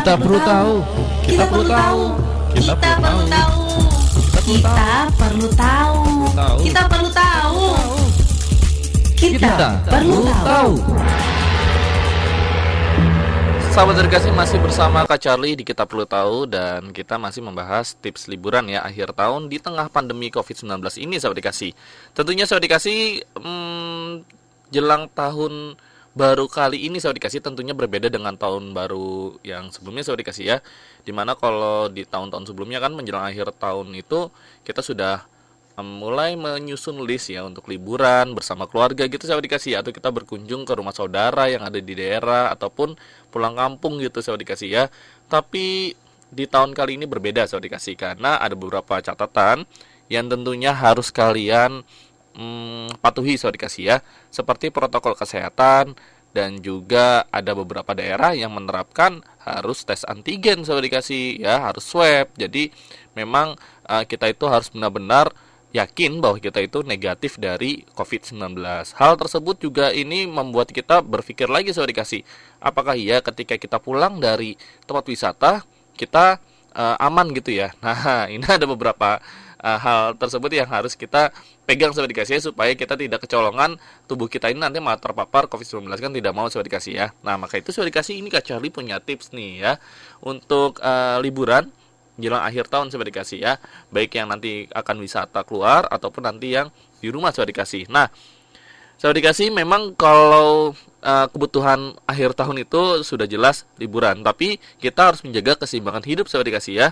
Kita perlu tahu. Kita perlu tahu. Kita perlu tahu. Kita perlu tahu. Kita perlu tahu. Kita perlu tahu. Sahabat edukasi masih bersama Kak Charlie di Kita Perlu Tahu dan kita masih membahas tips liburan ya akhir tahun di tengah pandemi COVID-19 ini sahabat edukasi. Tentunya sahabat edukasi hmm, jelang tahun baru kali ini sahabat edukasi tentunya berbeda dengan tahun baru yang sebelumnya sahabat edukasi ya. Di mana kalau di tahun-tahun sebelumnya kan menjelang akhir tahun itu kita sudah mulai menyusun list ya untuk liburan bersama keluarga gitu saya dikasih. Atau kita berkunjung ke rumah saudara yang ada di daerah ataupun pulang kampung gitu saya dikasih ya. Tapi di tahun kali ini berbeda saya dikasih. Karena ada beberapa catatan yang tentunya harus kalian hmm, patuhi saya dikasih ya seperti protokol kesehatan dan juga ada beberapa daerah yang menerapkan harus tes antigen saya dikasih ya harus swab jadi memang uh, kita itu harus benar-benar yakin bahwa kita itu negatif dari COVID-19. Hal tersebut juga ini membuat kita berpikir lagi soal dikasih. Apakah iya ketika kita pulang dari tempat wisata kita uh, aman gitu ya? Nah, ini ada beberapa uh, hal tersebut yang harus kita pegang sobat dikasih supaya kita tidak kecolongan tubuh kita ini nanti malah terpapar COVID-19 kan tidak mau sobat dikasih ya. Nah, maka itu sobat dikasih ini Kak Charlie punya tips nih ya untuk uh, liburan jelang akhir tahun sudah dikasih ya. Baik yang nanti akan wisata keluar ataupun nanti yang di rumah sudah dikasih. Nah sudah dikasih memang kalau uh, kebutuhan akhir tahun itu sudah jelas liburan. Tapi kita harus menjaga keseimbangan hidup sudah dikasih ya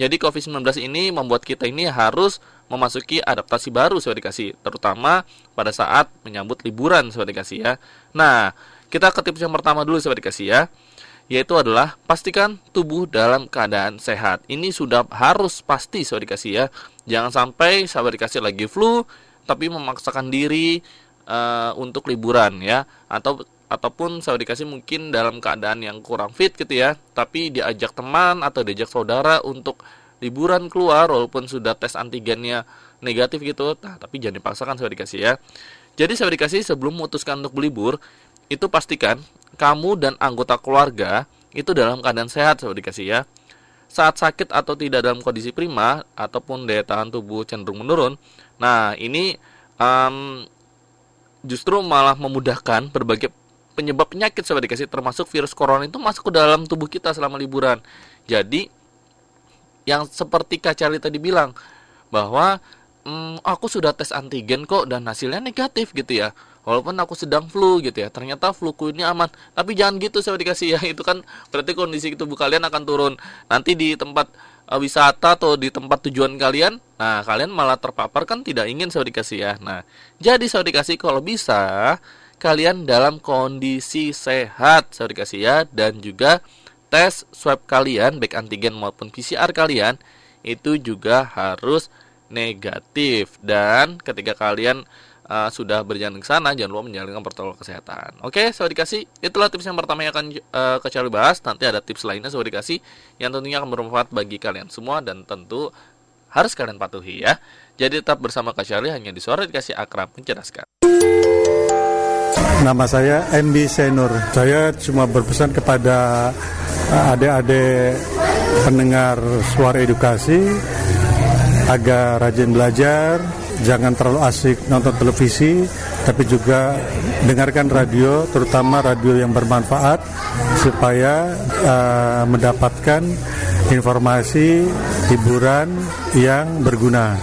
jadi COVID-19 ini membuat kita ini harus memasuki adaptasi baru sudah dikasih terutama pada saat menyambut liburan sudah dikasih ya nah kita ke tips yang pertama dulu sudah dikasih ya yaitu adalah pastikan tubuh dalam keadaan sehat. Ini sudah harus pasti sahabat dikasih ya. Jangan sampai sahabat dikasih lagi flu tapi memaksakan diri uh, untuk liburan ya atau ataupun sahabat dikasih mungkin dalam keadaan yang kurang fit gitu ya, tapi diajak teman atau diajak saudara untuk liburan keluar walaupun sudah tes antigennya negatif gitu, nah, tapi jangan dipaksakan sahabat dikasih ya. Jadi sahabat dikasih sebelum memutuskan untuk berlibur itu pastikan kamu dan anggota keluarga itu dalam keadaan sehat sudah dikasih ya. Saat sakit atau tidak dalam kondisi prima ataupun daya tahan tubuh cenderung menurun, nah ini um, justru malah memudahkan berbagai penyebab penyakit sudah dikasih termasuk virus corona itu masuk ke dalam tubuh kita selama liburan. Jadi yang seperti Kak Charlie tadi bilang bahwa hmm, aku sudah tes antigen kok dan hasilnya negatif gitu ya. Walaupun aku sedang flu gitu ya. Ternyata fluku ini aman. Tapi jangan gitu saya dikasih ya. Itu kan berarti kondisi tubuh kalian akan turun. Nanti di tempat uh, wisata atau di tempat tujuan kalian nah kalian malah terpapar kan tidak ingin saya dikasih ya. Nah jadi saya dikasih kalau bisa kalian dalam kondisi sehat saya dikasih ya dan juga tes swab kalian baik antigen maupun PCR kalian itu juga harus negatif dan ketika kalian uh, sudah berjalan ke sana jangan lupa menjalankan protokol kesehatan. Oke, saya dikasih itulah tips yang pertama yang akan uh, bahas. Nanti ada tips lainnya saya dikasih yang tentunya akan bermanfaat bagi kalian semua dan tentu harus kalian patuhi ya. Jadi tetap bersama Kak Charlie hanya di suara dikasih akrab mencerdaskan. Nama saya MB Senur. Saya cuma berpesan kepada adik-adik pendengar suara edukasi agar rajin belajar, jangan terlalu asik nonton televisi, tapi juga dengarkan radio, terutama radio yang bermanfaat, supaya uh, mendapatkan informasi hiburan yang berguna.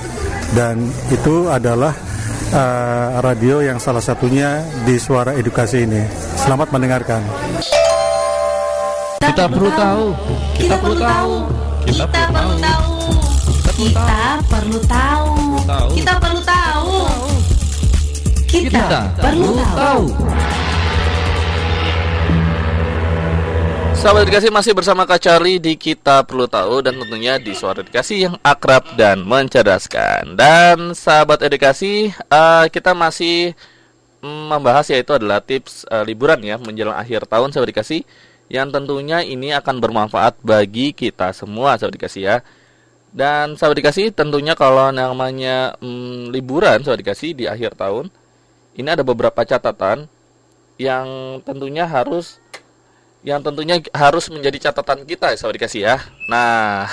Dan itu adalah uh, radio yang salah satunya di Suara Edukasi ini. Selamat mendengarkan. Kita perlu tahu. Kita perlu tahu. Kita perlu tahu. Kita perlu tahu. Kita perlu tahu. Kita perlu tahu. Sahabat edukasi masih bersama Kak Charlie di Kita Perlu Tahu dan tentunya di suara edukasi yang akrab dan mencerdaskan. Dan sahabat edukasi, uh, kita masih membahas yaitu adalah tips uh, liburan ya menjelang akhir tahun sahabat edukasi yang tentunya ini akan bermanfaat bagi kita semua sahabat edukasi ya. Dan sahabat dikasih tentunya kalau namanya hmm, liburan sahabat dikasih di akhir tahun ini ada beberapa catatan yang tentunya harus yang tentunya harus menjadi catatan kita ya sahabat dikasih ya. Nah,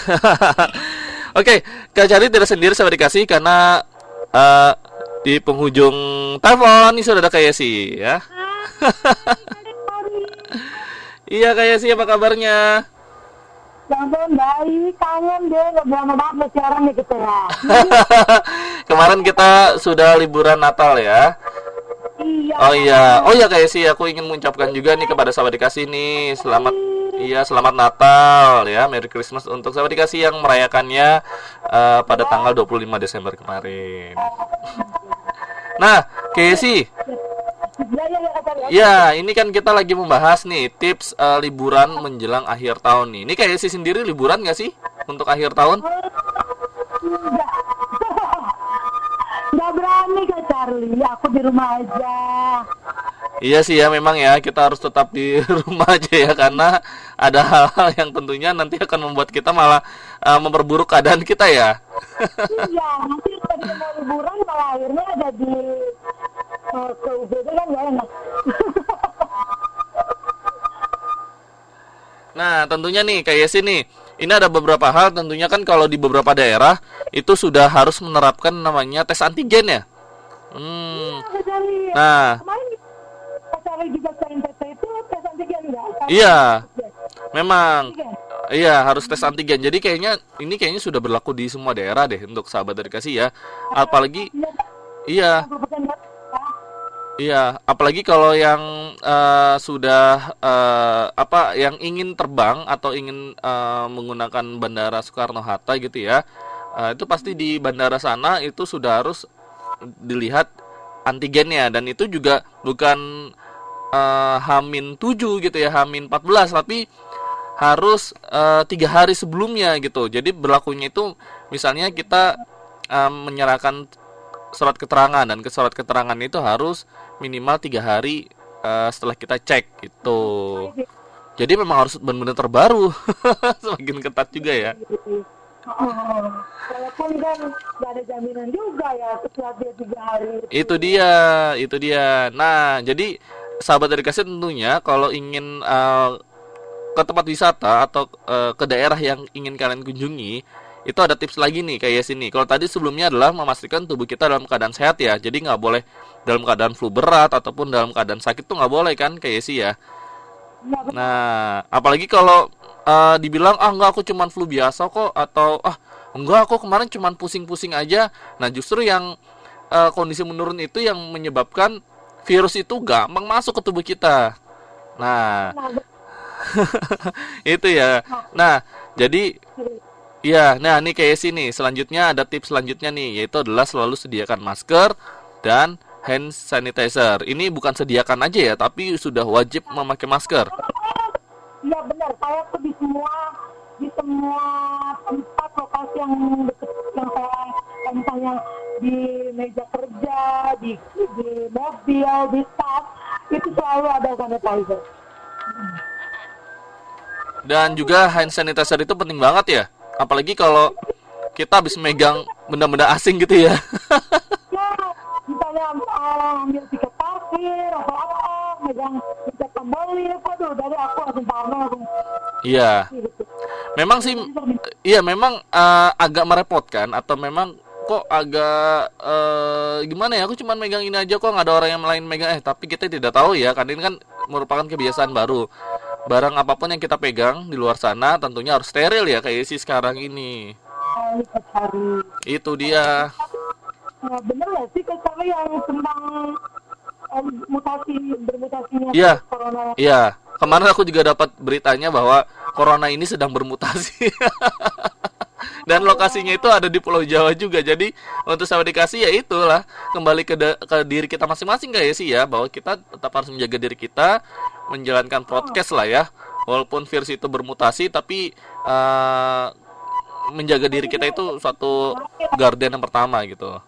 oke, Kak Cari tidak sendiri sahabat dikasih karena uh, di penghujung telepon ini sudah ada kayak sih ya. iya kayak sih apa kabarnya? Jangan baik, kangen deh, gak lama banget siaran nih kita ya. Kemarin kita sudah liburan Natal ya. Iya. Oh iya, oh iya kayak sih aku ingin mengucapkan juga nih kepada sahabat dikasih nih selamat iya selamat Natal ya Merry Christmas untuk sahabat dikasih yang merayakannya uh, pada tanggal 25 Desember kemarin. Nah, sih Ya, ya, ya, kata ya. Ya, ini kan kita lagi membahas nih tips uh, liburan menjelang akhir tahun nih. Ini kayak sih sendiri liburan nggak sih untuk akhir tahun? Enggak berani Kak Charlie, aku di rumah aja. Iya sih ya memang ya kita harus tetap di rumah aja ya karena ada hal-hal yang tentunya nanti akan membuat kita malah uh, memperburuk keadaan kita ya. iya, nanti tadi mau liburan malah akhirnya ada di uh, ke UBD kan gak enak. Nah, tentunya nih kayak sini ini ada beberapa hal tentunya kan kalau di beberapa daerah itu sudah harus menerapkan namanya tes antigen ya. Hmm. Charlie, Nah, kemarin Kak Charlie juga ke NTT itu tes antigen enggak? Iya. memang. Iya harus tes antigen. Jadi kayaknya ini kayaknya sudah berlaku di semua daerah deh untuk sahabat dari kasih ya. Apalagi iya 20% ya. Iya apalagi kalau yang eh, sudah eh, apa yang ingin terbang atau ingin eh, menggunakan bandara Soekarno Hatta gitu ya. eh, itu pasti di bandara sana itu sudah harus dilihat antigennya dan itu juga bukan eh, Hamin 7 gitu ya Hamin 14 tapi harus tiga hari sebelumnya gitu jadi berlakunya itu misalnya kita eh, menyerahkan surat keterangan dan surat keterangan itu harus minimal tiga hari eh, setelah kita cek gitu. Jadi memang harus benar-benar terbaru. Semakin ketat juga ya. Oh, walaupun kan nggak ada jaminan juga ya setelah dia tiga hari Itu. Dia, itu dia. Nah, jadi sahabat dari kasih tentunya kalau ingin eh, ke tempat wisata atau eh, ke daerah yang ingin kalian kunjungi, itu ada tips lagi nih kayak sini. Kalau tadi sebelumnya adalah memastikan tubuh kita dalam keadaan sehat ya. Jadi nggak boleh dalam keadaan flu berat ataupun dalam keadaan sakit tuh nggak boleh kan kayak sih ya. Nggak. Nah, apalagi kalau eh, dibilang ah enggak aku cuman flu biasa kok atau ah enggak aku kemarin cuman pusing-pusing aja. Nah, justru yang eh, kondisi menurun itu yang menyebabkan virus itu gampang masuk ke tubuh kita. Nah, itu ya. Nah, jadi ya, nah ini kayak sini. Selanjutnya ada tips selanjutnya nih, yaitu adalah selalu sediakan masker dan hand sanitizer. Ini bukan sediakan aja ya, tapi sudah wajib memakai masker. Iya benar, saya tuh di semua di semua tempat lokasi yang deket yang saya misalnya di meja kerja, di di mobil, di staff itu selalu ada sanitizer. Dan juga hand sanitizer itu penting banget ya. Apalagi kalau kita habis megang benda-benda asing gitu ya. Ya, misalnya uh, ambil tiket parkir atau apa, megang tiket aduh dari aku langsung parno langsung Iya. gitu. Memang sih iya memang eh, agak merepotkan atau memang kok agak eh, gimana ya aku cuman megang ini aja kok nggak ada orang yang lain megang eh tapi kita tidak tahu ya karena ini kan merupakan kebiasaan baru barang apa pun yang kita pegang di luar sana tentunya harus steril ya kayak sih sekarang ini. Itu dia. Nah, bener nggak sih kalau yang tentang mutasi bermutasinya Iya. corona? iya. Kemarin aku juga dapat beritanya bahwa corona ini sedang bermutasi. Dan lokasinya itu ada di Pulau Jawa juga jadi untuk sahabat dikasih ya itulah kembali ke, ke diri kita masing-masing ya sih ya bahwa kita tetap harus menjaga diri kita menjalankan podcast lah ya. Walaupun virus itu bermutasi tapi eh, menjaga diri kita itu suatu garden yang pertama gitu.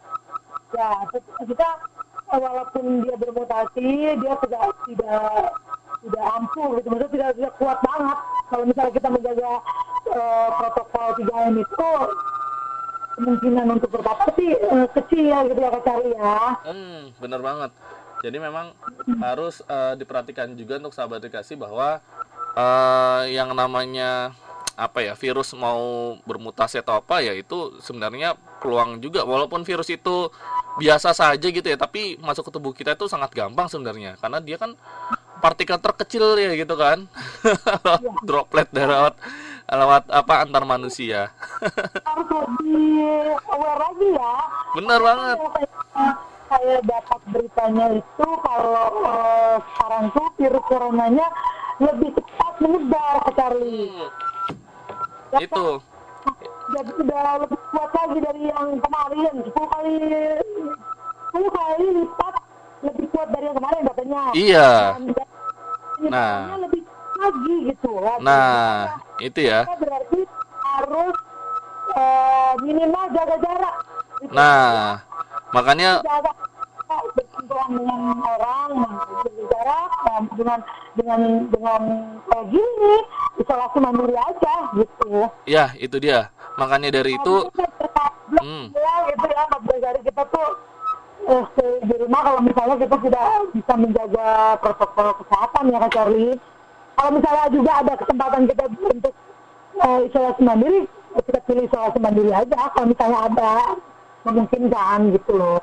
Ya kita eh, walaupun dia bermutasi dia tidak tidak tidak ampuh gitu. Maksudnya tidak tidak kuat banget. Kalau misalnya kita menjaga eh, protokol 3M itu kemungkinan untuk bertambah sih eh, kecil gitu ya Kak Cari ya. Hmm, bener banget. Jadi memang harus eh, diperhatikan juga untuk sahabat dikasih bahwa uh, yang namanya apa ya virus mau bermutasi atau apa ya itu sebenarnya peluang juga. Walaupun virus itu biasa saja gitu ya tapi masuk ke tubuh kita itu sangat gampang sebenarnya. Karena dia kan partikel terkecil ya gitu kan. Droplet lewat lewat apa antar manusia. Harus lebih aware lagi ya. Benar banget saya dapat beritanya itu kalau uh, sekarang tuh virus coronanya lebih cepat menyebar ke Charlie. Ya itu kan? Jadi udah lebih kuat lagi dari yang kemarin, 10 kali 10 kali lipat lebih kuat dari yang kemarin katanya. iya Dan Nah. lebih lagi gitu. lagi. nah itu ya Kita berarti harus eh, minimal jaga jarak. Gitu. nah makanya dengan orang dan dengan dengan dengan kayak isolasi mandiri aja gitu ya itu dia. Makanya dari itu ya itu ya 14 hari kita tuh eh, di rumah kalau misalnya kita tidak bisa menjaga protokol kesehatan ya Kak Charlie kalau misalnya juga ada kesempatan kita untuk eh, isolasi mandiri kita pilih isolasi mandiri aja kalau misalnya ada memungkinkan gitu loh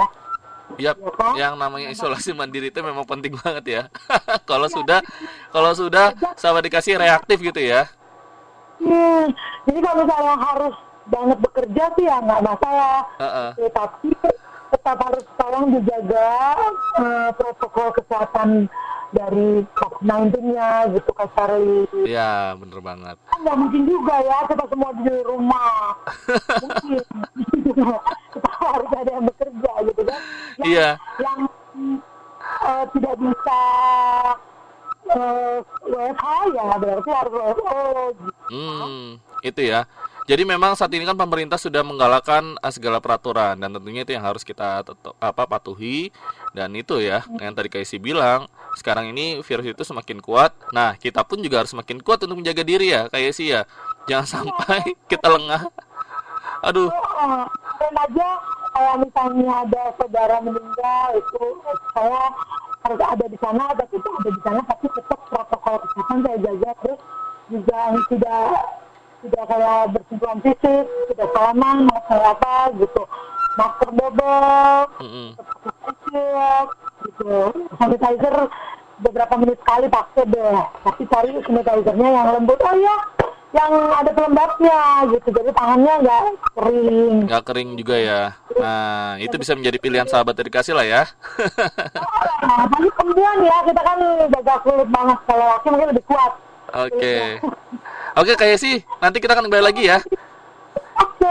Yap, Ya yang namanya isolasi mandiri itu memang penting banget ya. kalau sudah kalau sudah sama dikasih reaktif gitu ya. Hmm, jadi kalau misalnya harus banget bekerja sih ya nggak masalah. Heeh. Ya, tapi tetap harus tolong dijaga eh, protokol kesehatan dari COVID-19-nya gitu Kak Charlie. Ya, bener banget. Kan nggak mungkin juga ya kita semua di rumah. mungkin. kita harus ada yang bekerja gitu kan. Yang, Iya. Yang eh, tidak bisa eh, WFH ya berarti harus WFO gitu. Hmm, itu ya. Jadi memang saat ini kan pemerintah sudah menggalakkan eh, segala peraturan dan tentunya itu yang harus kita tetap, apa patuhi dan itu ya yang tadi Kaisi bilang sekarang ini virus itu semakin kuat. Nah kita pun juga harus semakin kuat untuk menjaga diri ya Kaisi ya. Jangan sampai kita lengah. Aduh, Oh, dan aja kalau misalnya ada saudara meninggal itu saya harus ada di sana ada kita ada di sana tapi tetap protokol kesehatan saya jaga terus juga tidak tidak kayak bersentuhan fisik tidak salaman masalah apa gitu. Masker double Mm-mm. kecil gitu. Sanitizer beberapa menit sekali pakai deh. Tapi cari sanitizernya yang lembut. Oh ya yang ada pelembabnya gitu. Jadi tangannya nggak kering. Nggak kering juga ya. Nah itu bisa menjadi pilihan sahabat dedikasi lah ya. nah tapi perempuan ya kita kan jaga kulit banget. Kalau laki mungkin lebih kuat Oke. Oke kayak sih nanti kita akan kembali lagi ya.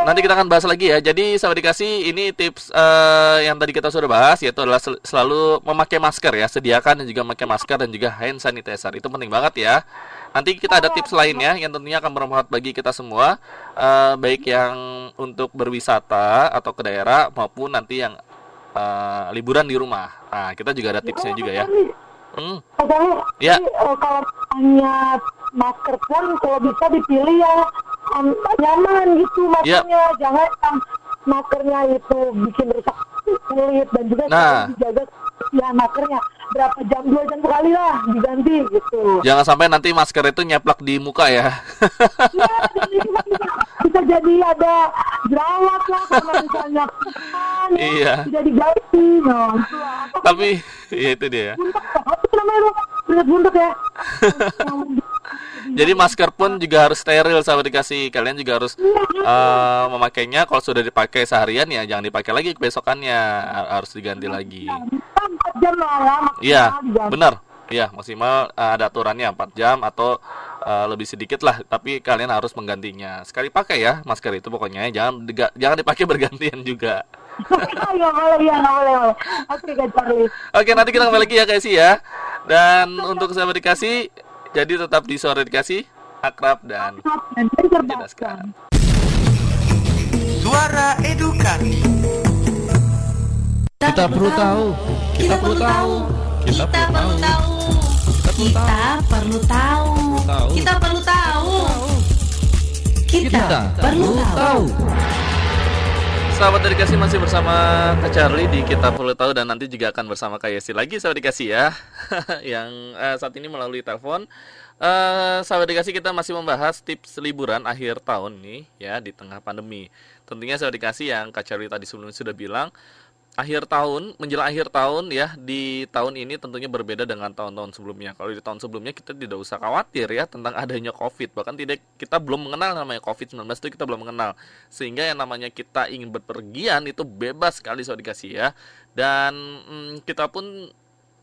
Nanti kita akan bahas lagi ya. Jadi sahabat dikasih ini tips eh, yang tadi kita sudah bahas yaitu adalah sel- selalu memakai masker ya. Sediakan dan juga memakai masker dan juga hand sanitizer. Itu penting banget ya. Nanti kita ada tips lainnya yang tentunya akan bermanfaat bagi kita semua eh, baik yang untuk berwisata atau ke daerah maupun nanti yang eh, liburan di rumah. Nah, kita juga ada tipsnya juga ya. Hmm, Katanya, Ya. eh, kalau misalnya masker pun kalau bisa dipilih yang em, nyaman gitu Ya. maskernya, jangan yang maskernya itu bikin rusak kulit dan juga Nah. dijaga ya maskernya berapa jam dua jam sekali lah diganti gitu. jangan sampai nanti masker itu nyeplak di muka ya. Jadi bisa, jadi ada jerawat lah karena misalnya kan, Iya. tidak diganti. Itu lah. Apa Tapi ya itu dia. buntek apa itu namanya lu? Buntek ya. Jadi masker pun juga harus steril sahabat dikasih. Kalian juga harus eh, memakainya kalau sudah dipakai seharian ya jangan dipakai lagi kebesokannya Ha- harus diganti lagi. Jam lah ya. Iya, benar. Iya, maksimal eh, ada aturannya 4 jam atau eh, lebih sedikit lah, tapi kalian harus menggantinya. Sekali pakai ya masker itu pokoknya jangan diga- jangan dipakai bergantian juga. Iya boleh, nggak boleh, boleh. Oke Kak Charlie. Oke, nanti kita kembali lagi ya kasih ya. Dan untuk sahabat dikasih, jadi tetap di sore dikasih akrab dan mencerdaskan. Suara edukasi. Kita perlu tahu. Kita perlu tahu. Kita perlu tahu. Kita perlu tahu. Kita perlu tahu. Kita perlu tahu. Sahabat dedikasi masih bersama Kak Charlie di Kita Perlu Tahu dan nanti juga akan bersama Kak Yesi lagi sahabat dikasih ya Yang eh, saat ini melalui telepon Uh, sahabat dikasih kita masih membahas tips liburan akhir tahun nih ya di tengah pandemi. Tentunya sahabat dikasih yang Kak Charlie tadi sebelumnya sudah bilang akhir tahun menjelang akhir tahun ya di tahun ini tentunya berbeda dengan tahun-tahun sebelumnya. Kalau di tahun sebelumnya kita tidak usah khawatir ya tentang adanya Covid, bahkan tidak kita belum mengenal namanya Covid-19 itu kita belum mengenal. Sehingga yang namanya kita ingin berpergian itu bebas sekali sahabat dikasih ya. Dan hmm, kita pun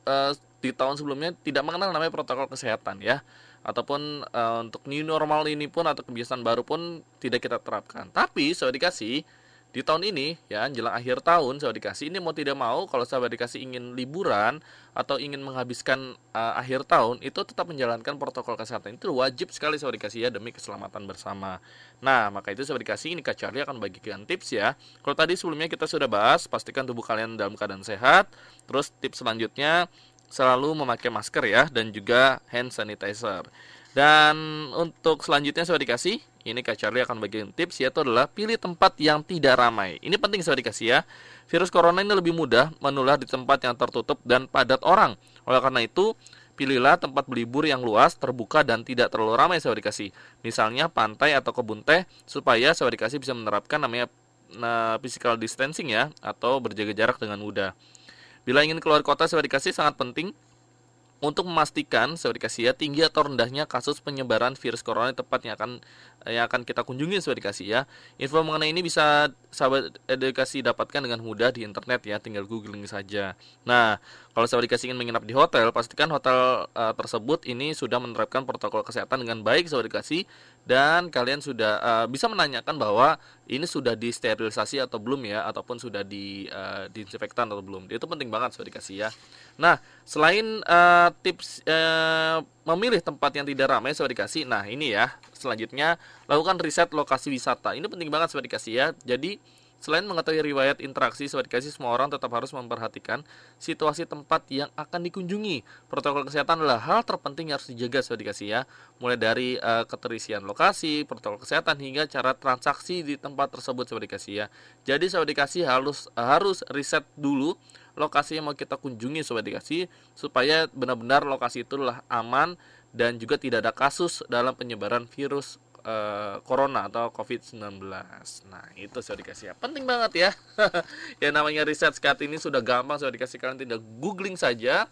uh, di tahun sebelumnya tidak mengenal namanya protokol kesehatan ya ataupun uh, untuk new normal ini pun atau kebiasaan baru pun tidak kita terapkan. Tapi saya dikasih di tahun ini ya jelang akhir tahun saya dikasih ini mau tidak mau kalau sahabat dikasih ingin liburan atau ingin menghabiskan uh, akhir tahun itu tetap menjalankan protokol kesehatan itu wajib sekali sahabat dikasih ya demi keselamatan bersama. Nah maka itu sahabat dikasih ini Kak Charlie akan bagikan tips ya. Kalau tadi sebelumnya kita sudah bahas pastikan tubuh kalian dalam keadaan sehat. Terus tips selanjutnya selalu memakai masker ya dan juga hand sanitizer. Dan untuk selanjutnya saya dikasih, ini Kak Charlie akan bagian tips yaitu adalah pilih tempat yang tidak ramai. Ini penting saya dikasih ya. Virus corona ini lebih mudah menular di tempat yang tertutup dan padat orang. Oleh karena itu, pilihlah tempat berlibur yang luas, terbuka dan tidak terlalu ramai saya dikasih. Misalnya pantai atau kebun teh supaya saya dikasih bisa menerapkan namanya nah, physical distancing ya atau berjaga jarak dengan mudah. Bila ingin keluar kota sewa dikasih sangat penting untuk memastikan sewa dikasih ya tinggi atau rendahnya kasus penyebaran virus corona di tempat yang akan yang akan kita kunjungi sewa dikasih ya. Info mengenai ini bisa sahabat edukasi dapatkan dengan mudah di internet ya, tinggal googling saja. Nah, kalau sahabat dikasih ingin menginap di hotel, pastikan hotel uh, tersebut ini sudah menerapkan protokol kesehatan dengan baik sahabat dikasih dan kalian sudah uh, bisa menanyakan bahwa ini sudah disterilisasi atau belum ya ataupun sudah di uh, diinfektan atau belum. Itu penting banget sudah dikasih ya. Nah selain uh, tips uh, memilih tempat yang tidak ramai sudah dikasih. Nah ini ya selanjutnya lakukan riset lokasi wisata. Ini penting banget sudah dikasih ya. Jadi Selain mengetahui riwayat interaksi, sobat dikasih semua orang tetap harus memperhatikan situasi tempat yang akan dikunjungi. Protokol kesehatan adalah hal terpenting yang harus dijaga sobat dikasih ya. Mulai dari uh, keterisian lokasi, protokol kesehatan hingga cara transaksi di tempat tersebut sobat dikasih ya. Jadi dikasih harus uh, harus riset dulu lokasi yang mau kita kunjungi sobat dikasih supaya benar-benar lokasi itu adalah aman dan juga tidak ada kasus dalam penyebaran virus uh, corona atau COVID-19. Nah, itu sudah dikasih ya. Penting banget ya. ya namanya riset saat ini sudah gampang sudah dikasih kalian tinggal googling saja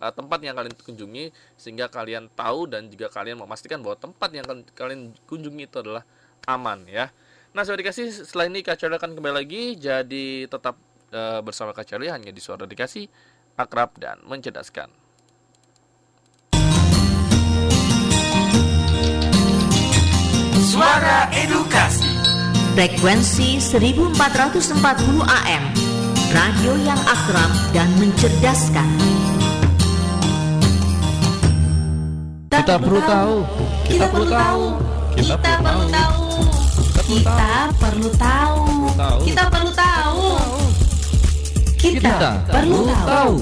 uh, tempat yang kalian kunjungi sehingga kalian tahu dan juga kalian memastikan bahwa tempat yang kalian kunjungi itu adalah aman ya. Nah, sudah dikasih setelah ini Kak Charlie akan kembali lagi jadi tetap uh, bersama Kak Charlie hanya di suara dikasih akrab dan mencerdaskan. Suara Edukasi. Frekuensi 1440 AM Radio yang akrab dan mencerdaskan. Kita perlu tahu. Kita perlu tahu. Kita perlu tahu. Kita perlu tahu. Kita perlu tahu. Kita perlu tahu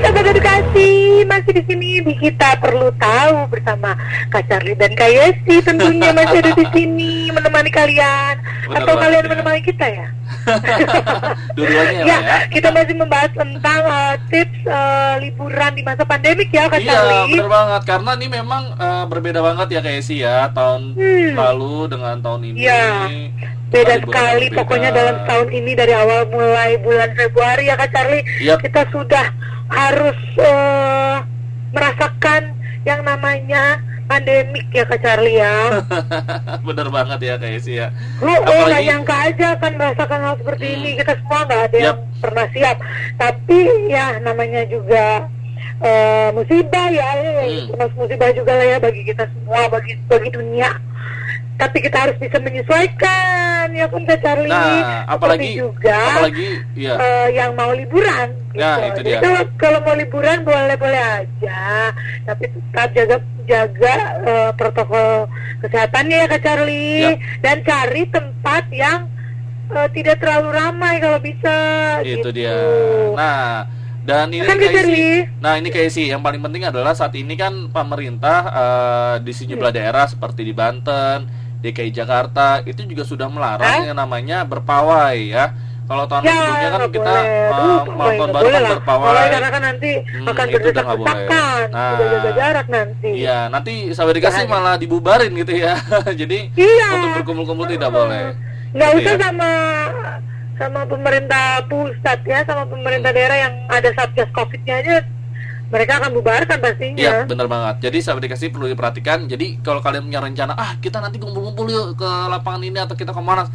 sahabat edukasi masih di sini di kita perlu tahu bersama Kak Charlie dan Kak Yesi tentunya masih ada di sini menemani kalian Benar atau kalian ya. menemani kita ya? Dua-duanya ya, ya. Kita masih membahas tentang uh, tips uh, liburan di masa pandemik ya Kak iya, Charlie. Iya benar banget karena ini memang uh, berbeda banget ya Kak Yesi ya tahun hmm. lalu dengan tahun ini. Iya beda sekali pokoknya dalam tahun ini dari awal mulai bulan Februari ya Kak Charlie yep. kita sudah harus uh, merasakan yang namanya pandemik ya Kak Charlie ya. Bener banget ya Kak Esi ya. Lu oh, Apalagi... nggak nyangka aja kan merasakan hal seperti hmm. ini. Kita semua nggak ada yep. yang pernah siap. Tapi ya namanya juga uh, musibah ya. Hmm. Musibah juga lah ya bagi kita semua, bagi bagi dunia tapi kita harus bisa menyesuaikan ya kan Kak Charlie nah, apalagi juga apalagi ya. uh, yang mau liburan nah, gitu. itu dia. Jadi kalau, kalau mau liburan boleh-boleh aja tapi tetap jaga jaga uh, protokol kesehatannya ya Kak Charlie ya. dan cari tempat yang uh, tidak terlalu ramai kalau bisa itu gitu. dia nah dan ini kan kayak sih, nah ini kayak sih yang paling penting adalah saat ini kan pemerintah uh, di sejumlah hmm. daerah seperti di Banten, DKI Jakarta itu juga sudah melarang eh? yang namanya berpawai ya Kalau tahun Ya, sebelumnya kan kita uh, nggak tahun baru kan berpawai. Mulai karena kan nanti Hmm, akan itu udah nggak boleh. berdesak-desakan, Nah. jaga jarak nanti. Iya, nanti sahabat dikasih Jangan. malah dibubarin gitu ya. Jadi Iya. untuk berkumpul-kumpul tidak boleh. Nggak Gitu usah ya. sama sama pemerintah pusat ya, sama pemerintah daerah yang ada satgas COVID-nya aja, mereka akan bubarkan pastinya. Iya, benar banget. Jadi sahabat dikasih perlu diperhatikan. Jadi kalau kalian punya rencana, ah kita nanti kumpul-kumpul yuk ke lapangan ini atau kita ke Monas,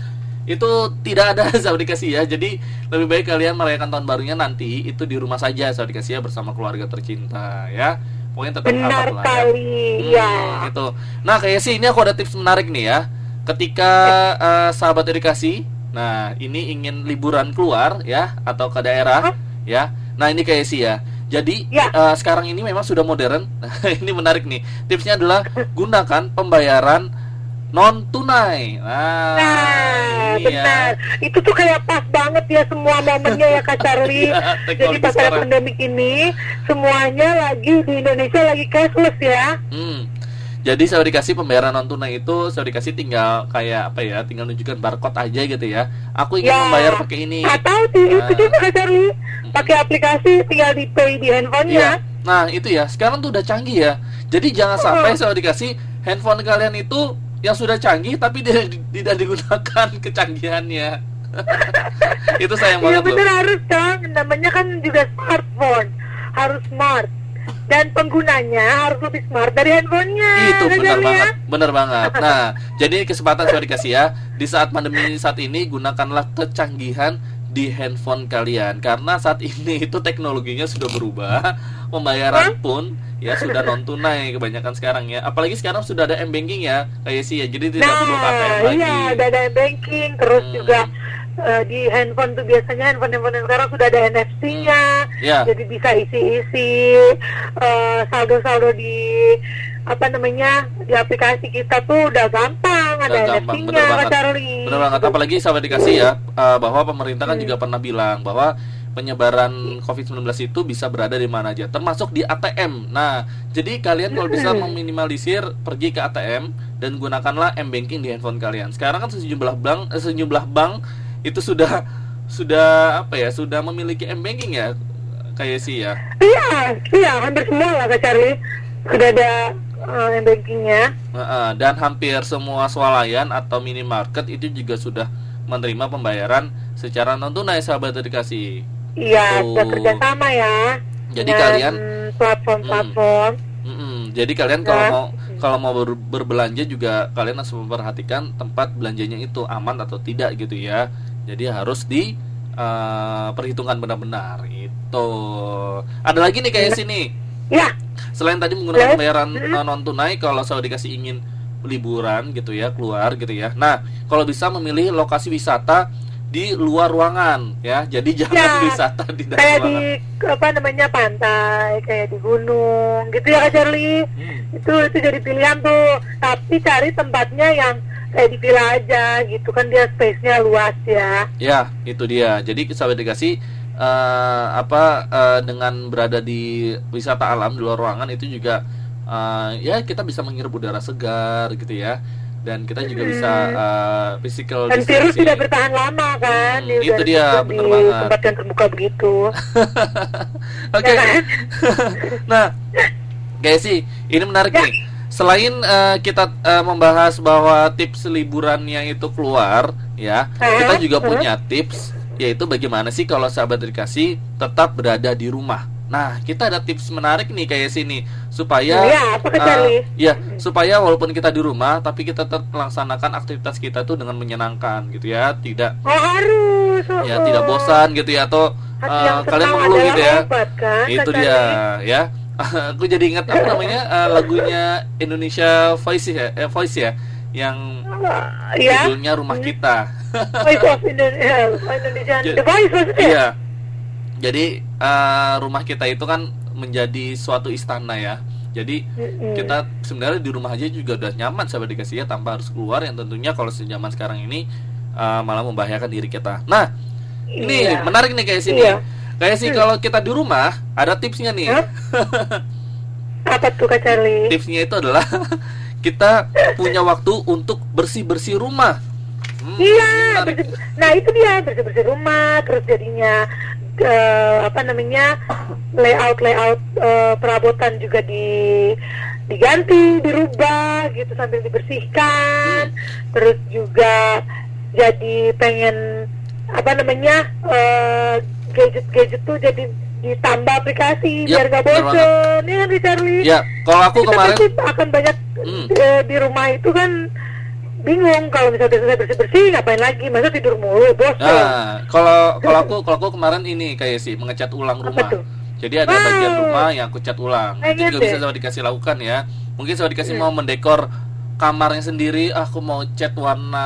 itu tidak ada sahabat dikasih ya. Jadi lebih baik kalian merayakan tahun barunya nanti itu di rumah saja sahabat dikasih ya bersama keluarga tercinta ya. Pokoknya tetap Benar lah ya. Hmm, ya. gitu. Nah, kayak sih ini aku ada tips menarik nih ya. Ketika eh, sahabat edukasi, nah ini ingin liburan keluar ya atau ke daerah ya. Nah, ini kayak sih ya. Jadi Ya. eh, sekarang ini memang sudah modern. ini menarik nih. Tipsnya adalah gunakan pembayaran non tunai. Nah, Nah, ini benar. ya. Itu tuh kayak pas banget ya semua momennya ya Kak Charlie. Iya, Jadi pas pandemik ini, semuanya lagi di Indonesia lagi cashless ya. Hmm. Jadi saya dikasih pembayaran non tunai itu saya dikasih tinggal kayak apa ya, tinggal nunjukkan barcode aja gitu ya. Aku ingin Ya. membayar pakai ini. Atau di itu Nah. juga Kak Charlie, pakai aplikasi tinggal di pay di handphonenya. Iya. Nah, itu ya. Sekarang tuh udah canggih ya. Jadi jangan sampai saya dikasih handphone kalian itu yang sudah canggih tapi tidak tidak digunakan kecanggihannya. itu sayang Iya banget loh. benar harus kan, namanya kan juga smartphone, harus smart. Dan penggunanya harus lebih smart dari handphonenya. Itu benar banget, benar banget. Nah, jadi kesempatan saya dikasih ya di saat pandemi saat ini gunakanlah kecanggihan di handphone kalian karena saat ini itu teknologinya sudah berubah, pembayaran pun ya sudah non tunai kebanyakan sekarang ya. Apalagi sekarang sudah ada m banking ya, kayak sih ya. Jadi tidak perlu KTM Nah, lagi. iya, ada ada banking, terus Hmm. juga eh, di handphone tuh biasanya handphone-handphone yang sekarang sudah ada NFC-nya, Ya. jadi bisa isi-isi eh, saldo-saldo di apa namanya di aplikasi kita tuh udah gampang, ada Udah gampang, NFC-nya, bener banget. Charlie. Benar banget. Apalagi sahabat dikasih ya eh, bahwa pemerintah kan Hmm. juga pernah bilang bahwa penyebaran COVID-19 itu bisa berada di mana aja, termasuk di ATM. Nah, jadi kalian kalau bisa Hmm. meminimalisir pergi ke ATM dan gunakanlah m banking di handphone kalian. Sekarang kan sejumlah bank, sejumlah bank itu sudah sudah apa ya, sudah memiliki m banking ya, kayak sih ya. Iya, iya, hampir semua lah Kak Charlie. Sudah ada eh, bankingnya. Heeh, dan hampir semua swalayan atau minimarket itu juga sudah menerima pembayaran secara non tunai sahabat dikasih. Iya, sudah kerjasama ya. Jadi dengan kalian platform-platform. Mm-mm. Jadi kalian kalau Ya. mau kalau mau ber- berbelanja juga kalian harus memperhatikan tempat belanjanya itu aman atau tidak gitu ya. Jadi harus di eh, perhitungan benar-benar itu. Ada lagi nih kayak sini. Ya, Selain tadi menggunakan Yes. pembayaran non tunai, kalau saya dikasih ingin liburan gitu ya keluar gitu ya. Nah kalau bisa memilih lokasi wisata di luar ruangan ya. Jadi jangan Ya. wisata di dalam kayak di ruangan. apa namanya pantai, kayak di gunung, gitu ya Kak Charlie. Hmm. Itu itu jadi pilihan tuh. Tapi cari tempatnya yang kayak di villa aja gitu kan dia space-nya luas ya. Ya, itu dia. Jadi sahabat dikasih eh, apa eh, dengan berada di wisata alam di luar ruangan itu juga eh, ya kita bisa menghirup udara segar gitu ya. Dan kita juga bisa eh, physical Dan virus tidak bertahan lama kan Hmm, itu dia, bener di banget. tempat yang terbuka begitu. Oke. Ya kan? nah, guys sih, ini menarik Ya. nih. Selain eh, kita eh, membahas bahwa tips liburannya itu keluar, ya, Eh, kita juga punya tips yaitu bagaimana sih kalau sahabat dikasih tetap berada di rumah. Nah, kita ada tips menarik nih kayak sini supaya eh, Charlie? ya supaya walaupun kita di rumah tapi kita tetap melaksanakan aktivitas kita tuh dengan menyenangkan gitu ya, tidak Oh harus. ya oh. tidak bosan gitu ya atau yang kalian mengeluh gitu ya obat, kan, itu dia Charlie? ya aku jadi ingat apa namanya eh, lagunya Indonesia Voice ya eh, Voice ya yang Ah, ya. judulnya Rumah Kita Voice of Indonesia, Indonesia, Ja- The Voice maksudnya. iya jadi eh, rumah kita itu kan menjadi suatu istana ya jadi Mm-mm. kita sebenarnya di rumah aja juga udah nyaman sahabat dikasih ya tanpa harus keluar yang tentunya kalau zaman sekarang ini eh, malah membahayakan diri kita nah ini Iya. menarik nih kayak sini Iya. Kayak sih kalau kita di rumah ada tipsnya nih Hah? Apa tuh Kak Charlie? tipsnya itu adalah kita punya waktu untuk bersih bersih rumah. Hmm, iya, bersih- nah itu dia bersih bersih rumah, terus jadinya eh, apa namanya layout layout eh, perabotan juga di diganti, dirubah gitu sambil dibersihkan, terus juga jadi pengen apa namanya gadget gadget tuh jadi ditambah aplikasi Ya, biar gak bener bosen, ya kan Charlie? Ya, kalau aku kita kemarin pasti akan banyak Hmm. eh, di rumah itu kan bingung kalau misalnya selesai bersih bersih ngapain lagi masa tidur mulu bosan Nah, kalau kalau aku kalau aku kemarin ini kayak sih mengecat ulang rumah. Jadi ada Wow. bagian rumah yang aku cat ulang. Itu Pengen juga deh. bisa sama dikasih lakukan ya. Mungkin sama dikasih Hmm. mau mendekor kamarnya sendiri, ah, aku mau cat warna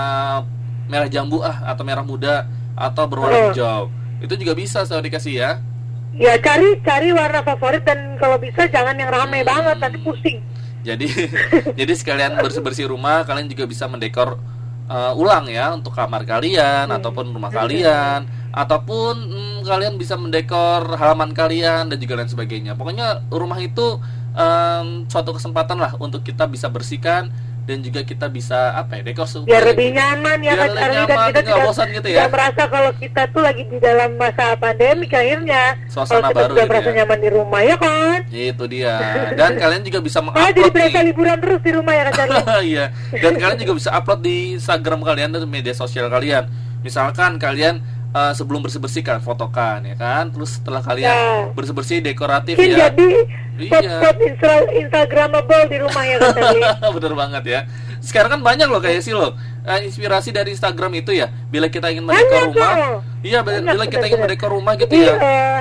merah jambu ah atau merah muda atau berwarna Oh. Itu juga bisa sama dikasih ya. ya cari cari warna favorit dan kalau bisa jangan yang rame Hmm. banget nanti pusing Jadi jadi sekalian bersih-bersih rumah, kalian juga bisa mendekor uh, ulang ya untuk kamar kalian Hmm. ataupun rumah kalian ataupun mm, kalian bisa mendekor halaman kalian dan juga lain sebagainya. Pokoknya rumah itu em, suatu kesempatan lah untuk kita bisa bersihkan dan juga kita bisa apa ya dekor supaya biar lebih nyaman ya Biar kan lebih nyaman, kita tidak, bosan gitu ya. tidak merasa kalau kita tuh lagi di dalam masa pandemi akhirnya Suasana kalau kita baru sudah gitu merasa ya. nyaman di rumah ya kan itu dia. Dan kalian juga bisa Malah jadi mengupload berasa liburan terus di rumah ya kan Iya. Dan kalian juga bisa upload di Instagram kalian dan media sosial kalian. Misalkan kalian eh, sebelum bersih-bersih kan fotokan ya kan. Terus setelah kalian Ya. bersih-bersih dekoratif mungkin ya. jadi Iya. spot-spot instra- instagramable di rumah ya kan Bener banget ya. Sekarang kan banyak loh kayak sih loh. eh, inspirasi dari Instagram itu ya. Bila kita ingin mendekor rumah, loh. iya bila, Banyak, bila kita ingin mendekor rumah gitu Jadi, ya. eh,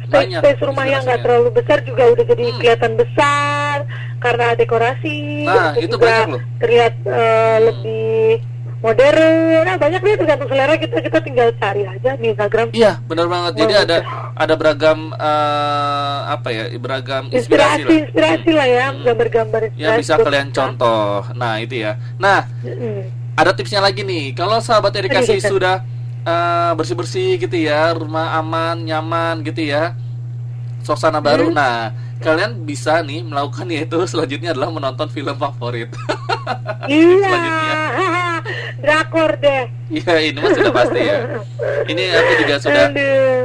space, Banyak space rumah yang nggak terlalu besar juga udah jadi Hmm. kelihatan besar karena dekorasi. Nah, itu juga banyak loh. Terlihat eh, lebih modern. Nah, banyak deh tergantung selera kita. Kita tinggal cari aja di Instagram. Iya, benar banget. Jadi ada ada beragam eh, apa ya? Beragam inspirasi Inspirasi, lah. inspirasi lah ya, Hmm. gambar-gambar inspirasi. Ya bisa kalian kita. contoh. Nah, itu ya. Nah, Mm-mm. ada tipsnya lagi nih. Kalau sahabat edukasi nih, sudah eh, bersih-bersih gitu ya, rumah aman, nyaman gitu ya. Suasana baru. Hmm. Nah, kalian bisa nih melakukan yaitu selanjutnya adalah menonton film favorit. Iya, Selanjutnya. Drakor deh. Iya, ini mah sudah pasti ya. Ini aku juga sudah Aduh.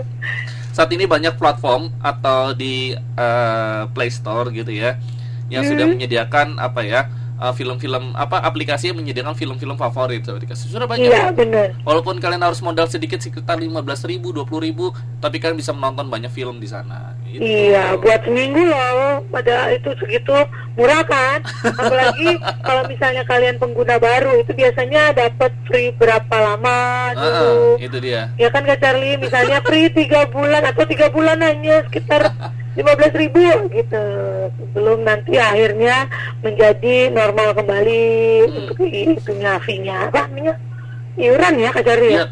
saat ini banyak platform atau di eh, Play Store gitu ya yang sudah Hmm. menyediakan apa ya eh, film-film apa aplikasi yang menyediakan film-film favorit dikasih sudah banyak Iya, bener. walaupun kalian harus modal sedikit sekitar 15.000 ribu 20 ribu tapi kalian bisa menonton banyak film di sana Gitu. Iya, buat seminggu loh. Pada itu segitu murah kan. Apalagi kalau misalnya kalian pengguna baru itu biasanya dapat free berapa lama dulu. itu dia Ya kan Kak Charlie, misalnya free tiga bulan atau tiga bulan hanya sekitar 15.000 ribu gitu. Sebelum nanti akhirnya menjadi normal kembali Hmm. untuk itunya fee-nya apa namanya? Iuran ya Kak Iya. ya.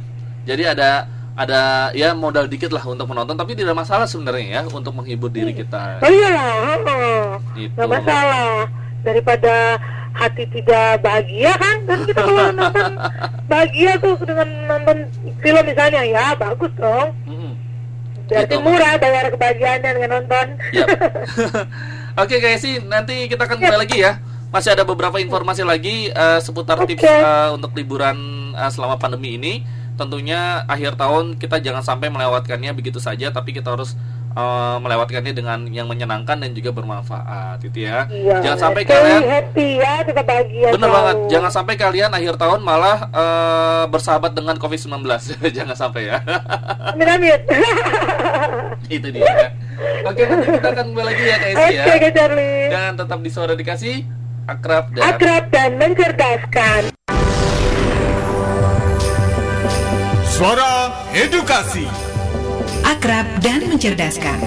jadi ada ada ya modal dikit lah untuk menonton tapi tidak masalah sebenarnya ya untuk menghibur diri kita Oh iyalah, oh. Gitu. nggak masalah. Daripada hati tidak bahagia kan, kan kita kalau nonton bahagia tuh dengan nonton film misalnya ya bagus dong. Mm-mm. Berarti Gitu. murah bayar kebahagiaannya dengan nonton. Yap. Oke guys sih nanti kita akan kembali lagi ya. Masih ada beberapa informasi lagi eh, seputar Oke. tips eh, untuk liburan eh, selama pandemi ini. Tentunya akhir tahun kita jangan sampai melewatkannya begitu saja, tapi kita harus eh, melewatkannya dengan yang menyenangkan dan juga bermanfaat, itu ya. Iya. Jangan sampai stay kalian happy ya, tetap bahagia. Bener selalu. banget, jangan sampai kalian akhir tahun malah eh, bersahabat dengan COVID-19 Jangan sampai ya Amin amin. Itu dia ya. Oke, nanti kita akan kembali lagi ya Kak Esi ya Oke Charlie. Dan tetap di Suara Dikasih Akrab dan Akrab dan mencerdaskan. Suara Edukasi. Akrab dan mencerdaskan.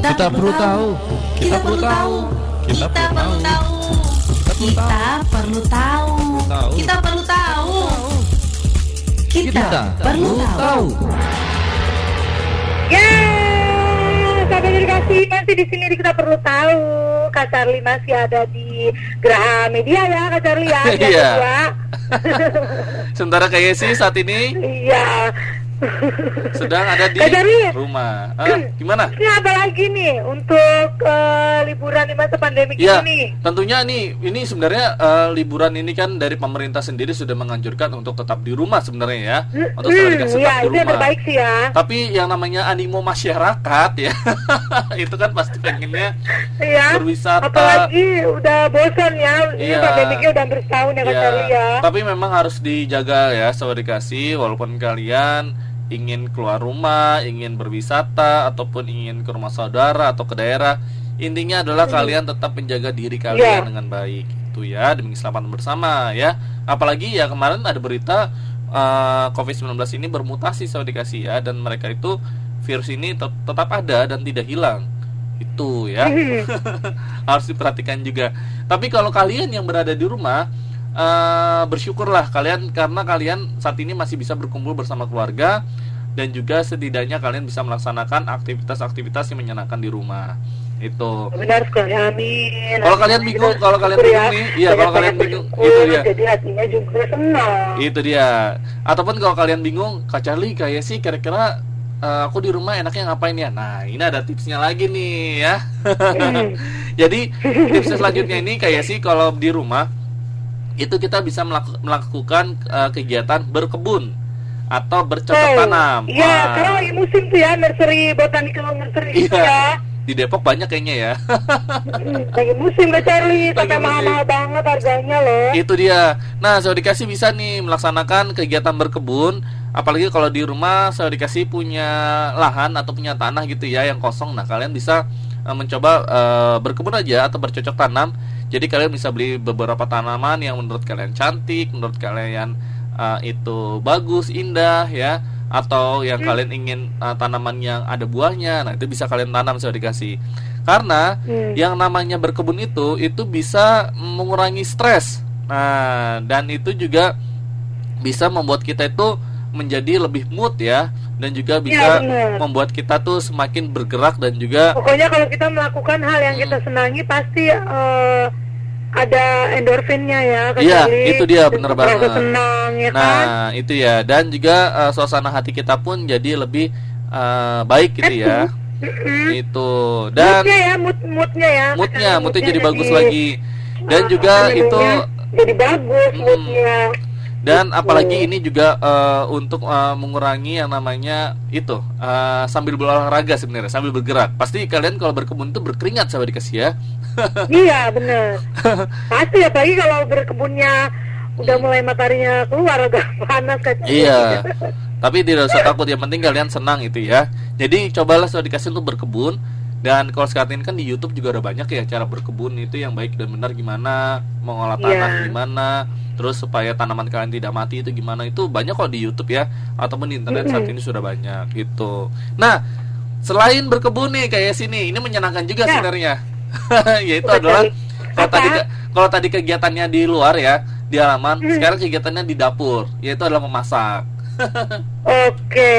Kita perlu tahu. Kita perlu tahu. Kita perlu tahu. Kita perlu tahu. Tahu. Kita perlu tahu. Kita Kita perlu tahu. Yeay, sahabat edukasi masih di sini kita perlu tahu Kak Charlie masih ada di Geraha Media ya Kak Charlie ya. Iya. Sementara Kak Esi saat ini Iya. Sedang ada di Charlie. rumah ah, Gimana? Ini apa lagi nih untuk eh, liburan di masa pandemi Ya, ini. tentunya nih ini sebenarnya eh, liburan ini kan dari pemerintah sendiri sudah menganjurkan untuk tetap di rumah sebenarnya ya. Untuk Hmm, dikasih ya, tetap di itu rumah. terbaik sih ya. Tapi yang namanya animo masyarakat ya, itu kan pasti pengennya Iya. berwisata. Apalagi udah bosan ya. Ini Iya. pandemiknya udah hampir setahun ya Ya, ya. Tapi memang harus dijaga ya saudara dikasih walaupun kalian ingin keluar rumah, ingin berwisata ataupun ingin ke rumah saudara atau ke daerah, intinya adalah kalian tetap menjaga diri kalian Iya. dengan baik. Itu ya demi keselamatan bersama ya. Apalagi ya kemarin ada berita eh, COVID-19 ini bermutasi saudara dikasih ya dan mereka itu virus ini tet- tetap ada dan tidak hilang. Itu ya. harus diperhatikan juga. Tapi kalau kalian yang berada di rumah eh, bersyukurlah kalian karena kalian saat ini masih bisa berkumpul bersama keluarga dan juga setidaknya kalian bisa melaksanakan aktivitas-aktivitas yang menyenangkan di rumah. Itu. Benar sekali, amin. Kalau kalian bingung, kalau kalian bersyukur bingung nih, iya, kalau kalian bingung, itu dia. Jadi hatinya juga senang. Itu dia. Ataupun kalau kalian bingung, Kak Charlie kayak sih kira-kira eh, aku di rumah enaknya ngapain ya? Nah, ini ada tipsnya lagi nih ya. Hmm. Jadi tips selanjutnya ini kayak sih kalau di rumah itu kita bisa melaku- melakukan eh, kegiatan berkebun atau bercocok Oh, tanam. Iya, Wah, sekarang lagi musim tuh ya, nursery, botanical nursery gitu Iya. ya. di Depok banyak kayaknya ya. Hmm, Lagi musim Kak Charlie, Lagi sampai musim. mahal-mahal banget harganya loh. Itu dia. Nah, saya dikasih bisa nih melaksanakan kegiatan berkebun, apalagi kalau di rumah saya dikasih punya lahan atau punya tanah gitu ya yang kosong. Nah, kalian bisa eh, mencoba eh, berkebun aja atau bercocok tanam. Jadi kalian bisa beli beberapa tanaman yang menurut kalian cantik, menurut kalian eh, itu bagus, indah ya atau yang kalian ingin eh, tanaman yang ada buahnya. Nah, itu bisa kalian tanam saya dikasih. Karena Hmm. yang namanya berkebun itu itu bisa mengurangi stres. Nah, dan itu juga bisa membuat kita itu menjadi lebih mood ya dan juga bisa benar. membuat kita tuh semakin bergerak dan juga Pokoknya kalau kita melakukan hal yang Hmm. kita senangi pasti eh, ada endorfinnya ya Iya, itu dia, bener banget. senang ya kan. nah itu ya dan juga eh, suasana hati kita pun jadi lebih eh, baik gitu ya Mm-mm. itu dan moodnya ya, mood moodnya ya. Moodnya Charlie, moodnya jadi bagus lagi dan Ah, juga itu jadi bagus Mm-mm. moodnya. Dan apalagi ini juga eh, untuk eh, mengurangi yang namanya itu eh, sambil berolahraga sebenarnya sambil bergerak. Pasti kalian kalau berkebun itu berkeringat sama dikasih ya. Iya benar. Pasti apalagi kalau berkebunnya udah mulai mataharinya keluar agak panas kan. iya. Tapi tidak usah takut yang penting kalian senang itu ya. Jadi cobalah saya dikasih untuk berkebun dan kalau sekarang ini kan di YouTube juga ada banyak ya cara berkebun itu yang baik dan benar gimana, mengolah tanah Iya. gimana, terus supaya tanaman kalian tidak mati itu gimana itu banyak kok di YouTube ya ataupun di internet saat ini sudah banyak gitu. Nah, selain berkebun nih kayak sini, ini menyenangkan juga Ya. sebenarnya. Yaitu Betul. adalah kalau tadi kalau tadi kegiatannya di luar ya, di halaman, Hmm. sekarang kegiatannya di dapur, yaitu adalah memasak. Oke.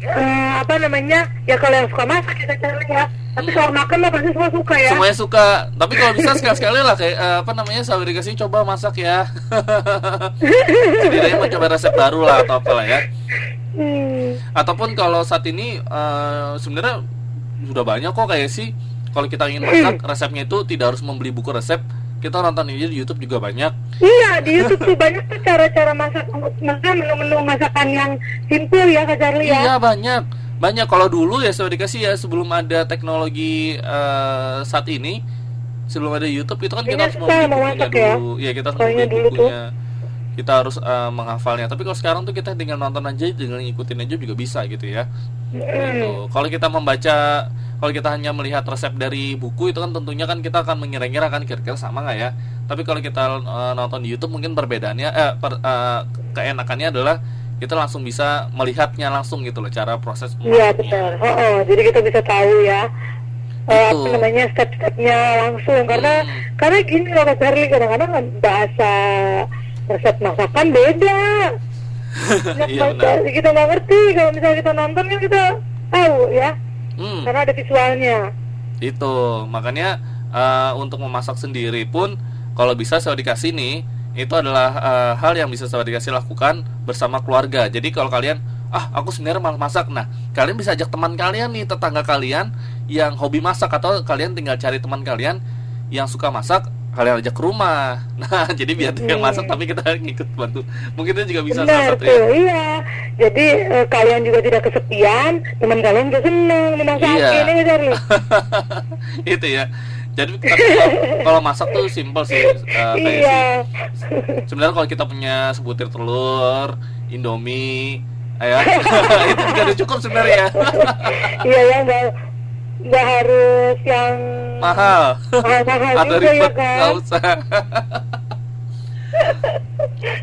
Eh, apa namanya? Ya kalau yang suka masak kita cari ya. Tapi kalau makan mah pasti semua suka ya. Semuanya suka, tapi kalau bisa sekali-sekali lah kayak eh, apa namanya saya dikasih coba masak ya. Setidaknya mau coba resep baru lah atau apalah ya. Hmm. Ataupun kalau saat ini eh, sebenarnya sudah banyak kok kayak sih kalau kita ingin masak resepnya itu tidak harus membeli buku resep. Kita nonton aja di YouTube juga banyak. Iya di YouTube tuh banyak tuh cara-cara masak, maksudnya menu-menu masakan yang simple ya Kak Charlie ya. Iya banyak, banyak. Kalau dulu ya saya dikasih ya sebelum ada teknologi eh, saat ini, sebelum ada YouTube itu kan kita Kayaknya harus membeli mau bukunya ya. dulu. Iya kita harus membeli dulu tuh. bukunya. Kita harus eh, menghafalnya. Tapi kalau sekarang tuh kita tinggal nonton aja, tinggal ngikutin aja juga bisa gitu ya. Gitu. Kalau kita membaca, kalau kita hanya melihat resep dari buku itu kan tentunya kan kita akan mengira-ngira kan kira-kira sama nggak ya. Tapi kalau kita eh, nonton di YouTube mungkin perbedaannya, eh, per- eh, keenakannya adalah kita langsung bisa melihatnya langsung gitu loh cara proses Iya betul. Oh, oh, jadi kita bisa tahu ya. Itu. apa namanya step-stepnya langsung karena Hmm. karena gini loh Kak Charlie kadang-kadang kan bahasa resep masakan beda. Benar. kita nggak ngerti kalau misalnya kita nonton kan kita tahu ya Hmm. karena ada visualnya. Itu makanya eh, untuk memasak sendiri pun kalau bisa saya dikasih nih itu adalah eh, hal yang bisa saya dikasih lakukan bersama keluarga. Jadi kalau kalian ah aku sebenarnya malas masak, nah kalian bisa ajak teman kalian nih tetangga kalian yang hobi masak atau kalian tinggal cari teman kalian yang suka masak kalian ajak ke rumah. Nah jadi biar dia yang masak tapi kita ngikut bantu. Mungkin itu juga bisa Benar salah satu tuh, ya. iya. Jadi eh, kalian juga tidak kesepian, teman kalian juga seneng dimasakin Iya. ya Charlie. itu ya. Jadi tapi kalau, kalau masak tuh simpel sih kayak iya. sih. Sebenarnya kalau kita punya sebutir telur indomie ya. Itu juga udah cukup sebenarnya. Iya ya nggak nggak harus yang mahal atau juga ya ribet kan. nggak usah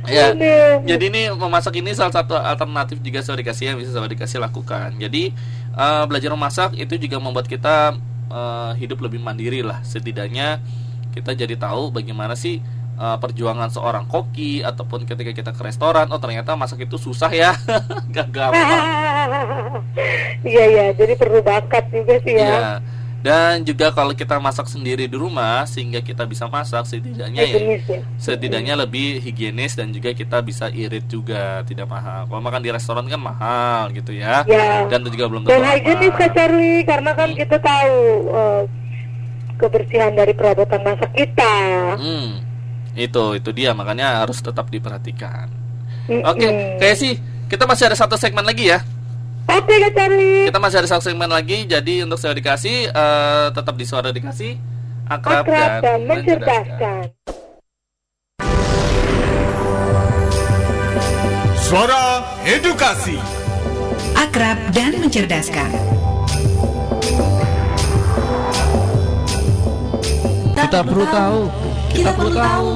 ya Aduh. jadi ini memasak ini salah satu alternatif juga sahabat dikasih yang bisa sahabat dikasih lakukan jadi eh, belajar memasak itu juga membuat kita eh, hidup lebih mandiri lah setidaknya kita jadi tahu bagaimana sih eh, perjuangan seorang koki ataupun ketika kita ke restoran oh ternyata masak itu susah ya gak gampang Iya ya, jadi perlu bakat juga sih ya. ya dan juga kalau kita masak sendiri di rumah sehingga kita bisa masak setidaknya ya Higienis ya. setidaknya lebih higienis dan juga kita bisa irit juga tidak mahal kalau makan di restoran kan mahal gitu ya Ya. dan itu juga belum tentu Dan higienis. Kak Charlie, karena kan Hmm. kita tahu eh, kebersihan dari perabotan masak kita. hmm itu itu dia makanya harus tetap diperhatikan Mm-mm. oke kayak sih kita masih ada satu segmen lagi ya Oke Kak Charlie. kita masih ada satu segmen lagi jadi untuk saya dikasih eh, tetap di suara dikasih akrab, Akrab dan mencerdaskan. mencerdaskan. Suara Edukasi Akrab dan mencerdaskan. Kita perlu tahu. Kita perlu tahu.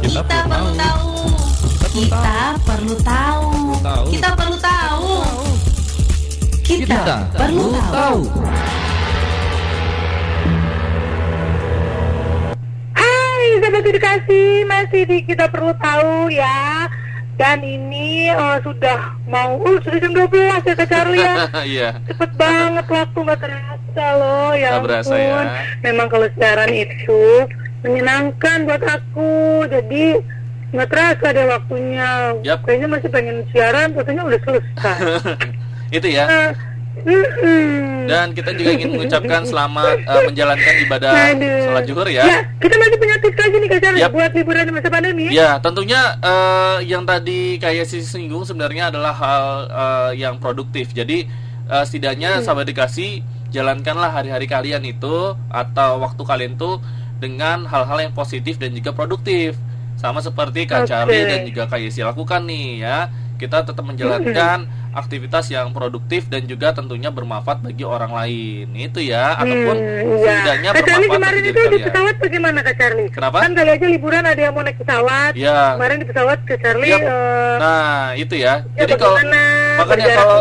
Kita perlu tahu. Kita perlu tahu. Kita perlu tahu. Kita perlu tahu. Hai sahabat edukasi, masih di kita perlu tahu ya. Dan ini eh, sudah mau, uh, sudah jam 12 ya Kak Charlie ya. iya Cepet banget waktu nggak terasa loh ya Nggak berasa ampun. ya. Memang kalau siaran itu menyenangkan buat aku. Jadi nggak terasa deh waktunya. Yap. Kayaknya masih pengen siaran, katanya udah selesai. itu ya mm-mm. Dan kita juga ingin mengucapkan selamat eh, menjalankan ibadah Aduh. sholat zuhur Ya, ya. kita masih punya tips lagi nih Kak Yap. buat liburan di masa pandemi. Ya, tentunya eh, yang tadi kayak si singgung sebenarnya adalah hal eh, yang produktif. Jadi eh, setidaknya sahabat dikasih jalankanlah hari-hari kalian itu atau waktu kalian tuh dengan hal-hal yang positif dan juga produktif. Sama seperti Kak Oke. Charlie dan juga Kak Yesi lakukan nih ya. Kita tetap menjalankan aktivitas yang produktif dan juga tentunya bermanfaat bagi orang lain. Itu ya, ataupun Hmm, setidaknya Kak Charlie bermanfaat kemarin bagi itu di pesawat bagaimana Kak Charlie? Kenapa? Kan kali aja liburan ada yang mau naik pesawat. Ya. Kemarin di pesawat Kak Charlie Yap. eh, Nah, itu ya. ya Jadi kalau makanya kalau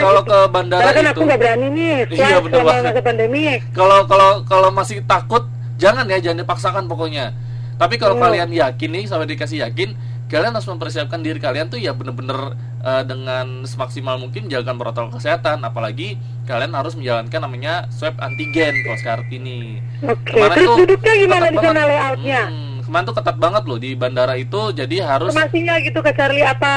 kalau gitu. ke bandara Karena kan itu aku nggak berani nih Iya, banget. masa pandemi. kalau kalau kalau masih takut jangan ya jangan dipaksakan pokoknya. Tapi kalau Hmm. kalian yakin nih sampai dikasih yakin, kalian harus mempersiapkan diri kalian tuh ya bener-bener eh, dengan semaksimal mungkin jalankan protokol kesehatan apalagi kalian harus menjalankan namanya swab antigen kalau sekarang ini. Oke, Kemarin terus tuh duduknya gimana di sana layoutnya? Hmm, kemarin tuh ketat banget loh di bandara itu jadi harus Informasinya gitu Kak Charlie apa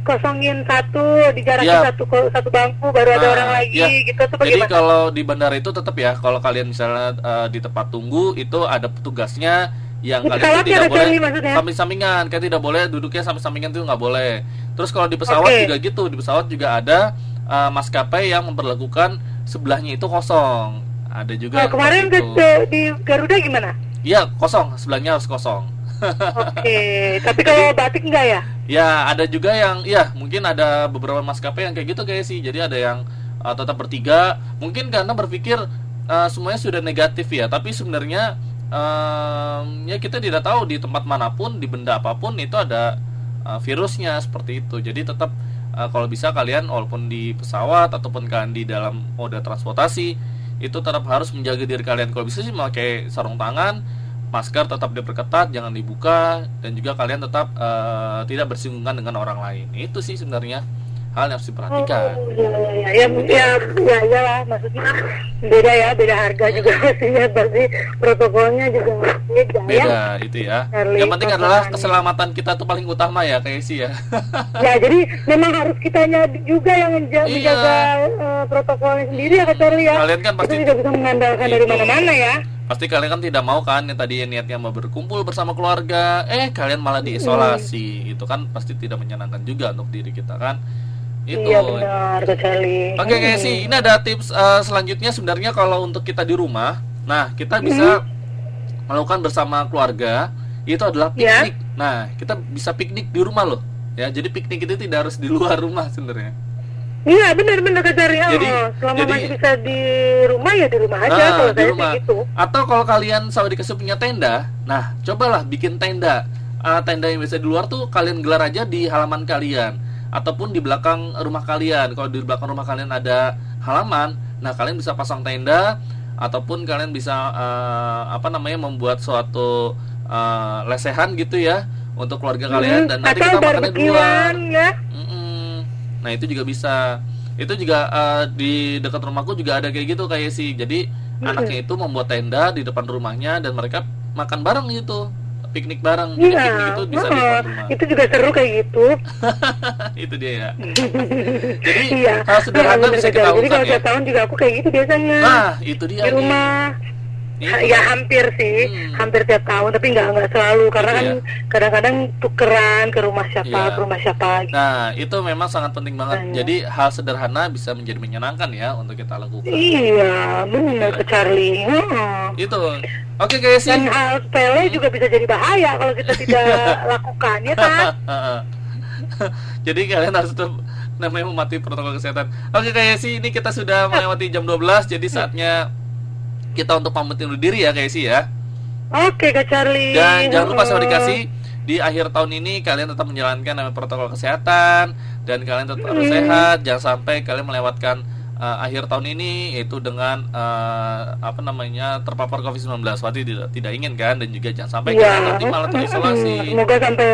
dikosongin satu, dijarakin Ya. satu satu bangku baru ada Nah, orang lagi ya. gitu Jadi bagaimana? kalau di bandara itu tetap ya, kalau kalian misalnya eh, di tempat tunggu itu ada petugasnya yang Di kalian tuh tidak ada boleh samping-sampingan, kalian tidak boleh duduknya samping-sampingan itu nggak boleh. Terus kalau di pesawat Oke. juga gitu, di pesawat juga ada eh, maskapai yang memperlakukan sebelahnya itu kosong. Ada juga Nah, kemarin seperti ke, itu. ke- di Garuda gimana? Iya kosong, sebelahnya harus kosong. Oke, tapi kalau batik enggak ya? Ya, ada juga yang ya mungkin ada beberapa maskapai yang kayak gitu kayak sih. Jadi ada yang uh, tetap bertiga, mungkin karena berpikir uh, semuanya sudah negatif ya. Tapi sebenarnya um, ya kita tidak tahu di tempat mana pun, di benda apa pun itu ada uh, virusnya seperti itu. Jadi tetap uh, kalau bisa kalian walaupun di pesawat ataupun kalian di dalam moda transportasi itu tetap harus menjaga diri kalian. Kalau bisa sih pakai sarung tangan, masker tetap diperketat, jangan dibuka, dan juga kalian tetap eh, tidak bersinggungan dengan orang lain. Itu sih sebenarnya hal yang harus diperhatikan. Oh, iya, iya, iya, ya, ya, ya, lah, maksudnya beda ya, beda harga juga pastinya, pasti protokolnya juga beda, ya. Beda itu ya. Charlie, yang penting adalah keselamatan kita tuh paling utama ya kayak sih ya. Ya, jadi memang harus kitanya juga yang menja- Iya. menjaga eh, protokolnya sendiri ya, Kak Charlie ya. Kalian kan pasti- Kita tidak bisa mengandalkan dari Itu. mana-mana ya. Pasti kalian kan tidak mau kan yang tadi niatnya mau berkumpul bersama keluarga, eh kalian malah diisolasi. Itu kan pasti tidak menyenangkan juga untuk diri kita kan. Itu. Iya benar, Charlie. Oke guys, sih ini ada tips eh, selanjutnya sebenarnya kalau untuk kita di rumah, nah kita bisa melakukan bersama keluarga itu adalah Ya. piknik. Nah kita bisa piknik di rumah loh, ya. Jadi piknik itu tidak harus di luar rumah sebenarnya. Iya benar-benar Charlie. Oh, Jadi- selama jadi- masih bisa di rumah ya di rumah aja Nah, kalau di saya rumah. gitu. Atau kalau kalian sama dikasih punya tenda, nah cobalah bikin tenda. Ah, tenda yang biasa di luar tuh kalian gelar aja di halaman kalian ataupun di belakang rumah kalian. Kalau di belakang rumah kalian ada halaman, nah kalian bisa pasang tenda ataupun kalian bisa eh, apa namanya membuat suatu eh, lesehan gitu ya untuk keluarga kalian dan nanti Hmm, kita makannya di luar. ya. Mm-mm. Nah itu juga bisa. Itu juga eh, di dekat rumahku juga ada kayak gitu kayak sih. Jadi anaknya itu membuat tenda di depan rumahnya dan mereka makan bareng gitu, piknik bareng. Jadi Iya, piknik itu bisa di heeh. depan rumah. itu juga seru kayak gitu. itu dia ya. Jadi iya. hal sederhana Iya, bener, bisa kita. Jadi kalau ya. tahun juga aku kayak gitu biasanya. Nah itu dia di rumah. Ha- Ya hampir sih, Hmm. hampir tiap tahun, tapi nggak nggak selalu karena Gitu kan ya. kadang-kadang tukeran ke rumah siapa, Iya. ke rumah siapa. gitu. Nah itu memang sangat penting banget. Makanya. Jadi hal sederhana bisa menjadi menyenangkan ya untuk kita lakukan. Iya, benar ke Charlie. Heeh. Itu. Oke guys sih. Dan hal sepele juga bisa jadi bahaya kalau kita tidak lakukan, ya kan? Jadi kalian harus tetap namanya mematuhi protokol kesehatan. Oke kayak sih ini kita sudah melewati jam 12 jadi saatnya kita untuk pamit undur diri ya sih ya. Oke, Kak Charlie. Dan jangan lupa saya Heeh. dikasih di akhir tahun ini kalian tetap menjalankan namanya protokol kesehatan dan kalian tetap harus sehat. Jangan sampai kalian melewatkan uh, akhir tahun ini yaitu dengan uh, apa namanya terpapar COVID-19. Wati tidak tidak ingin kan dan juga jangan sampai kalian nanti malah terisolasi. Semoga sampai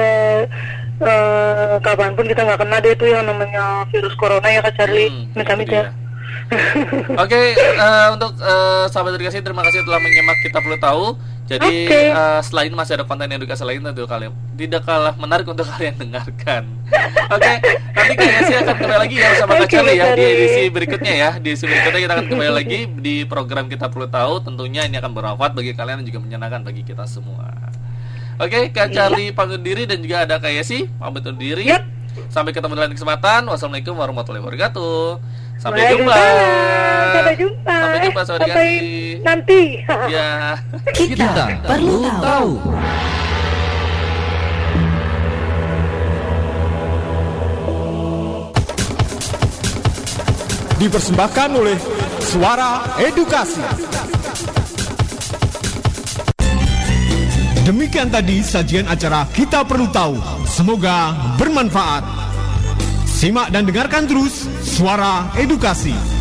eh, kapan pun kita nggak kena deh itu yang namanya virus corona ya Kak Charlie. Hmm, Amit-amit itu ya. dia. Oke, eh, untuk eh, sahabat edukasi terima kasih telah menyimak kita perlu tahu. Jadi Oke. eh, selain masih ada konten edukasi lain tentu kalian tidak kalah menarik untuk kalian dengarkan. Oke, nanti kayaknya sih akan kembali lagi ya bersama Kak Oke, Charlie ya di edisi berikutnya ya. Di edisi berikutnya kita akan kembali lagi di program kita perlu tahu. Tentunya ini akan bermanfaat bagi kalian dan juga menyenangkan bagi kita semua. Oke, Kak Charlie pamit diri dan juga ada Kak Yesi pamit diri. Yap. Sampai ketemu di lain kesempatan. Wassalamualaikum warahmatullahi wabarakatuh. Sampai jumpa. Sampai jumpa. Sampai jumpa Sampai kasih. nanti. Ya. Kita perlu tahu. Dipersembahkan oleh Suara Edukasi. Demikian tadi sajian acara Kita Perlu Tahu. Semoga bermanfaat. Simak dan dengarkan terus Suara Edukasi.